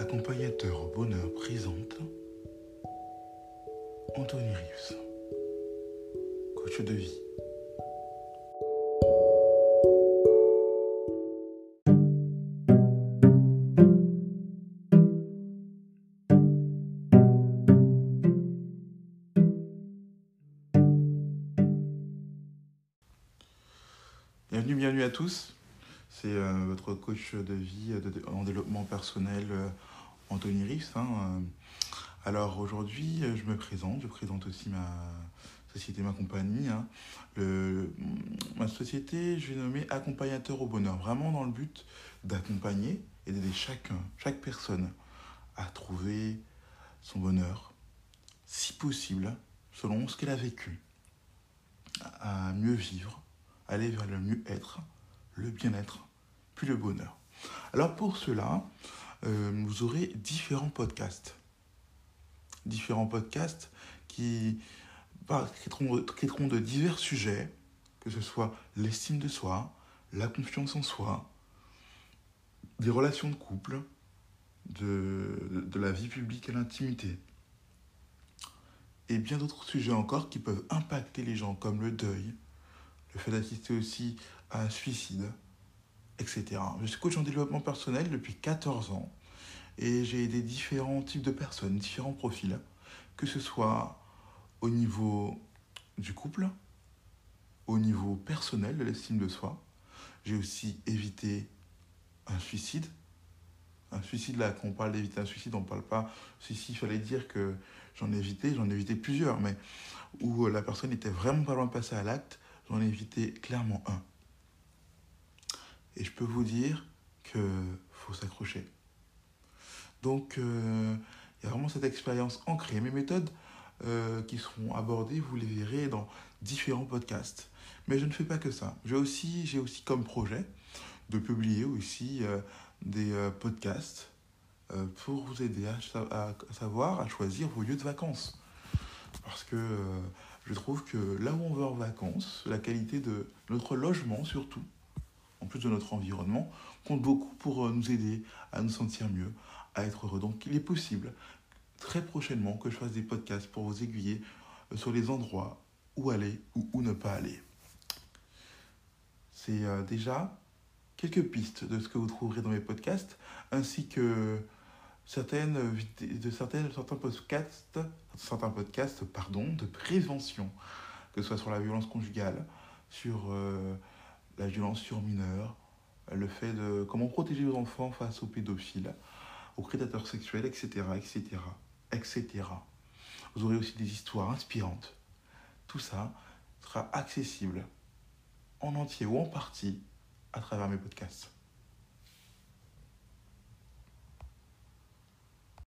Accompagnateur au bonheur présente Anthony Rives, coach de vie. Bienvenue, bienvenue à tous. C'est euh, votre coach de vie euh, en développement personnel, euh, Anthony Rives. hein, euh. Alors aujourd'hui, euh, je me présente, je présente aussi ma société, ma compagnie. hein. Ma société, je vais nommer Accompagnateur au bonheur, vraiment dans le but d'accompagner et d'aider chacun, chaque personne à trouver son bonheur, si possible, selon ce qu'elle a vécu, à mieux vivre, aller vers le mieux-être, le bien-être, puis le bonheur. Alors pour cela, euh, vous aurez différents podcasts. Différents podcasts qui bah, traiteront, de divers sujets, que ce soit l'estime de soi, la confiance en soi, des relations de couple, de, de la vie publique à l'intimité. Et bien d'autres sujets encore qui peuvent impacter les gens, comme le deuil, le fait d'assister aussi à un suicide, Je suis coach en développement personnel depuis 14 ans et j'ai aidé différents types de personnes, différents profils, que ce soit au niveau du couple, au niveau personnel de l'estime de soi. J'ai aussi évité un suicide. Un suicide, là, quand on parle d'éviter un suicide, on ne parle pas. Si, il fallait dire que j'en ai évité, j'en ai évité plusieurs, mais où la personne était vraiment pas loin de passer à l'acte, j'en ai évité clairement un. Et je peux vous dire que faut s'accrocher. Donc, euh, il y a vraiment cette expérience ancrée. Mes méthodes euh, qui seront abordées, vous les verrez dans différents podcasts. Mais je ne fais pas que ça. J'ai aussi, comme projet de publier aussi euh, des podcasts pour vous aider à, à- savoir, à choisir vos lieux de vacances. Parce que je trouve que là où on va en vacances, la qualité de notre logement surtout, en plus de notre environnement, compte beaucoup pour euh, nous aider à nous sentir mieux, à être heureux. Donc il est possible très prochainement que je fasse des podcasts pour vous aiguiller euh, sur les endroits où aller ou où ne pas aller. C'est euh, déjà quelques pistes de ce que vous trouverez dans mes podcasts, ainsi que certaines, de certaines, certains podcasts, certains podcasts pardon, de prévention, que ce soit sur la violence conjugale, sur la violence sur mineurs, le fait de comment protéger vos enfants face aux pédophiles, aux prédateurs sexuels, etc., etc., etc. Vous aurez aussi des histoires inspirantes. Tout ça sera accessible en entier ou en partie à travers mes podcasts.